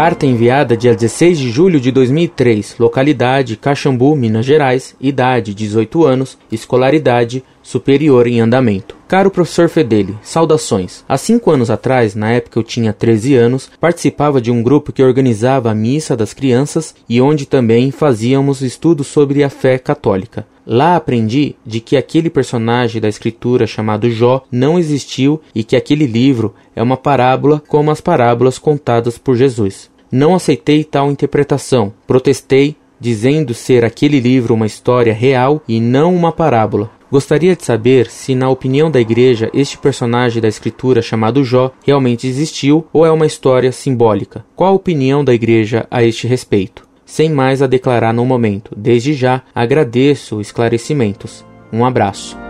Carta enviada dia 16 de julho de 2003, localidade Caxambu, Minas Gerais, idade 18 anos, escolaridade superior em andamento. Caro professor Fedeli, saudações. Há cinco anos atrás, na época eu tinha 13 anos, participava de um grupo que organizava a missa das crianças e onde também fazíamos estudos sobre a fé católica. Lá aprendi de que aquele personagem da escritura chamado Jó não existiu e que aquele livro é uma parábola como as parábolas contadas por Jesus. Não aceitei tal interpretação, protestei, dizendo ser aquele livro uma história real e não uma parábola. Gostaria de saber se, na opinião da Igreja, este personagem da Escritura chamado Jó realmente existiu ou é uma história simbólica. Qual a opinião da Igreja a este respeito? Sem mais a declarar no momento, desde já agradeço esclarecimentos. Um abraço.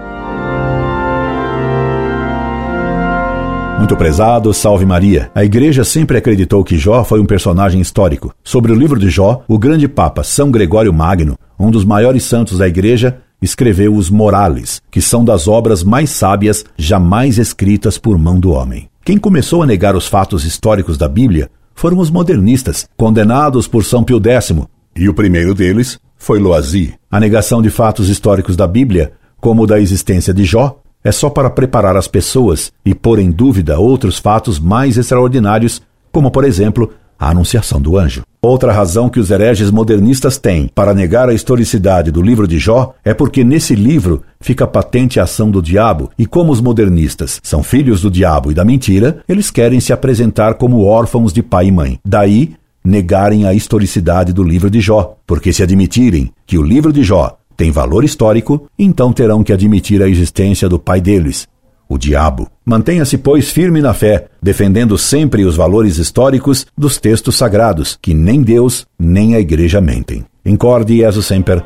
Muito prezado, salve Maria. A igreja sempre acreditou que Jó foi um personagem histórico. Sobre o livro de Jó, o grande papa São Gregório Magno, um dos maiores santos da igreja, escreveu os Morales, que são das obras mais sábias jamais escritas por mão do homem. Quem começou a negar os fatos históricos da Bíblia foram os modernistas, condenados por São Pio X, e o primeiro deles foi Loisy. A negação de fatos históricos da Bíblia, como da existência de Jó, é só para preparar as pessoas e pôr em dúvida outros fatos mais extraordinários, como, por exemplo, a anunciação do anjo. Outra razão que os hereges modernistas têm para negar a historicidade do livro de Jó é porque nesse livro fica patente a ação do diabo, e como os modernistas são filhos do diabo e da mentira, eles querem se apresentar como órfãos de pai e mãe. Daí, negarem a historicidade do livro de Jó, porque se admitirem que o livro de Jó tem valor histórico, então terão que admitir a existência do pai deles, o diabo. Mantenha-se, pois, firme na fé, defendendo sempre os valores históricos dos textos sagrados, que nem Deus nem a Igreja mentem. Incorde Jesus Semper,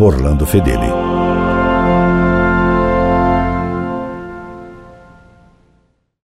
Orlando Fedeli.